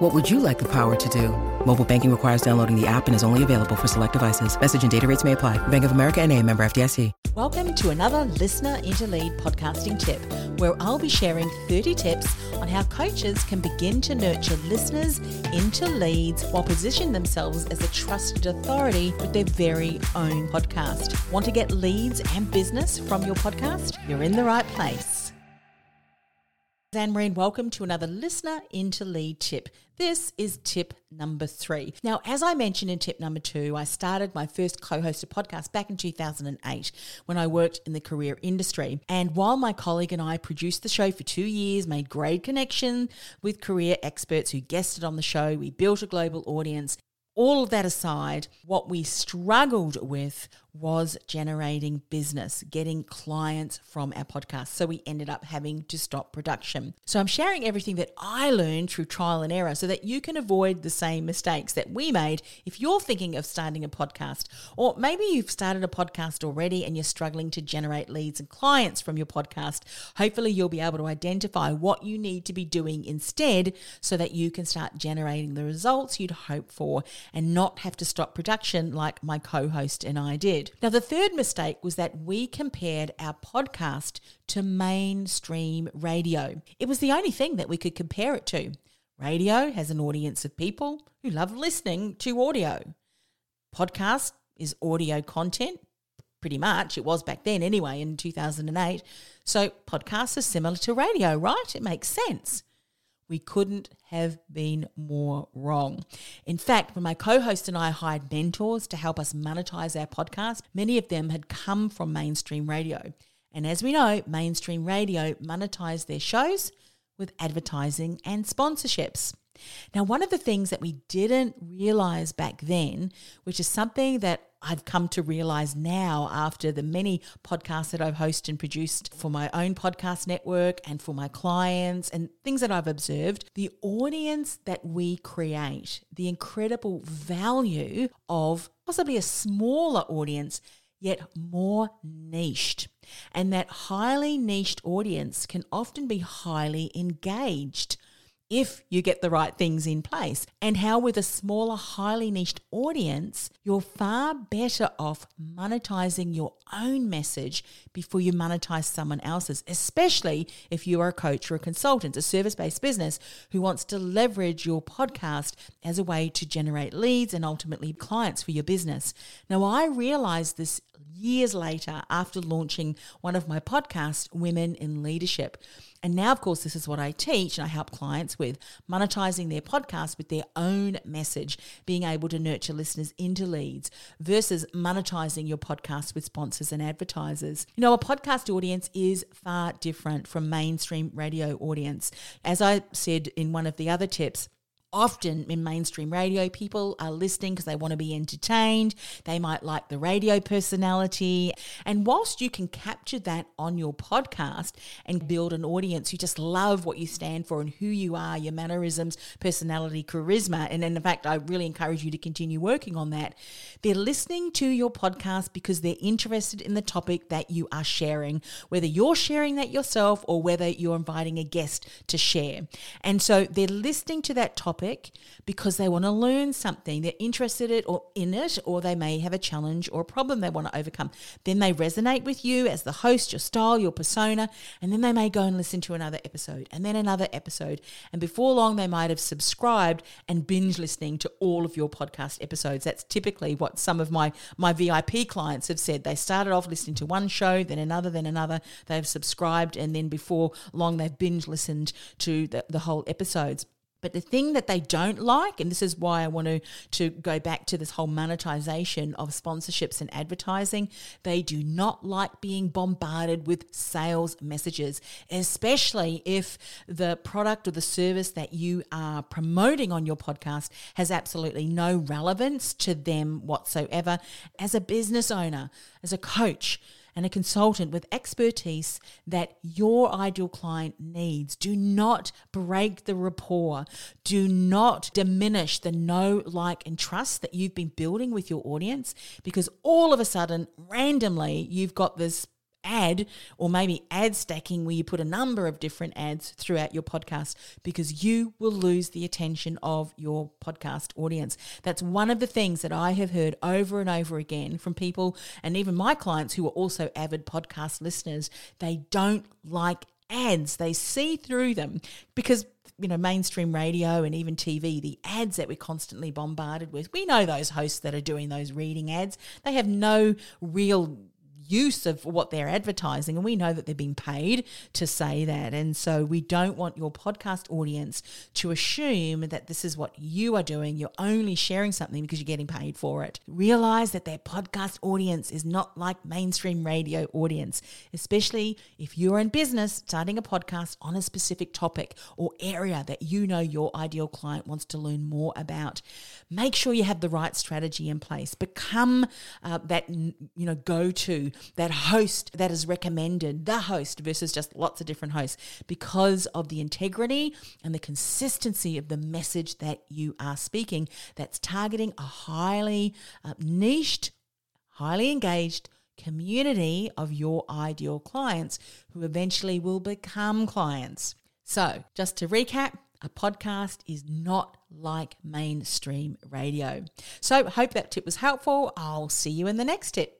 What would you like the power to do? Mobile banking requires downloading the app and is only available for select devices. Message and data rates may apply. Bank of America and a member FDIC. Welcome to another Listener into Lead podcasting tip, where I'll be sharing 30 tips on how coaches can begin to nurture listeners into leads while positioning themselves as a trusted authority with their very own podcast. Want to get leads and business from your podcast? You're in the right place. Marine, welcome to another Listener into Lead tip. This is tip number three. Now, as I mentioned in tip number two, I started my first co hosted podcast back in 2008 when I worked in the career industry. And while my colleague and I produced the show for two years, made great connection with career experts who guested on the show, we built a global audience. All of that aside, what we struggled with was generating business, getting clients from our podcast. So we ended up having to stop production. So I'm sharing everything that I learned through trial and error so that you can avoid the same mistakes that we made if you're thinking of starting a podcast. Or maybe you've started a podcast already and you're struggling to generate leads and clients from your podcast. Hopefully, you'll be able to identify what you need to be doing instead so that you can start generating the results you'd hope for and not have to stop production like my co host and I did did. Now, the third mistake was that we compared our podcast to mainstream radio. It was the only thing that we could compare it to. Radio has an audience of people who love listening to audio. Podcast is audio content, pretty much. It was back then anyway, in 2008. So podcasts are similar to radio, right? It makes sense. We couldn't have been more wrong. In fact, when my co host and I hired mentors to help us monetize our podcast, many of them had come from mainstream radio. And as we know, mainstream radio monetized their shows with advertising and sponsorships. Now, one of the things that we didn't realize back then, which is something that I've come to realize now after the many podcasts that I've hosted and produced for my own podcast network and for my clients and things that I've observed, the audience that we create, the incredible value of possibly a smaller audience, yet more niched. And that highly niched audience can often be highly engaged if you get the right things in place, and how with a smaller, highly niched audience, you're far better off monetizing your own message before you monetize someone else's, especially if you are a coach or a consultant, a service based business who wants to leverage your podcast as a way to generate leads and ultimately clients for your business. Now, I realized this years later after launching one of my podcasts, Women in Leadership. And now, of course, this is what I teach and I help clients with monetizing their podcast with their own message, being able to nurture listeners into leads versus monetizing your podcast with sponsors and advertisers. You know, a podcast audience is far different from mainstream radio audience. As I said in one of the other tips, often in mainstream radio, people are listening because they want to be entertained. They might like the radio personality. And whilst you can capture that on your podcast and build an audience who just love what you stand for and who you are, your mannerisms, personality, charisma, and in fact, I really encourage you to continue working on that. They're listening to your podcast because they're interested in the topic that you are sharing, whether you're sharing that yourself or whether you're inviting a guest to share. And so they're listening to that topic topic because they want to learn something. They're interested in or in it, or they may have a challenge or a problem they want to overcome. Then they resonate with you as the host, your style, your persona, and then they may go and listen to another episode and then another episode. And before long, they might have subscribed and binge listening to all of your podcast episodes. That's typically what some of my my VIP clients have said. They started off listening to one show, then another, then another. They've subscribed, and then before long, they've binge listened to the, the whole episodes. But the thing that they don't like, and this is why I want to, to go back to this whole monetization of sponsorships and advertising, they do not like being bombarded with sales messages, especially if the product or the service that you are promoting on your podcast has absolutely no relevance to them whatsoever. As a business owner, as a coach, and a consultant with expertise that your ideal client needs. Do not break the rapport. Do not diminish the know, like, and trust that you've been building with your audience because all of a sudden, randomly, you've got this ad or maybe ad stacking where you put a number of different ads throughout your podcast because you will lose the attention of your podcast audience. That's one of the things that I have heard over and over again from people and even my clients who are also avid podcast listeners. They don't like ads. They see through them because you know mainstream radio and even TV the ads that we're constantly bombarded with we know those hosts that are doing those reading ads they have no real use of what they're advertising. And we know that they're being paid to say that. And so we don't want your podcast audience to assume that this is what you are doing. You're only sharing something because you're getting paid for it. Realize that their podcast audience is not like mainstream radio audience, especially if you're in business starting a podcast on a specific topic or area that you know your ideal client wants to learn more about. Make sure you have the right strategy in place. Become uh, that you know go to that host that is recommended, the host versus just lots of different hosts, because of the integrity and the consistency of the message that you are speaking that's targeting a highly uh, niched, highly engaged, community of your ideal clients who eventually will become clients. So, just to recap, a podcast is not like mainstream radio. So, hope that tip was helpful. I'll see you in the next tip.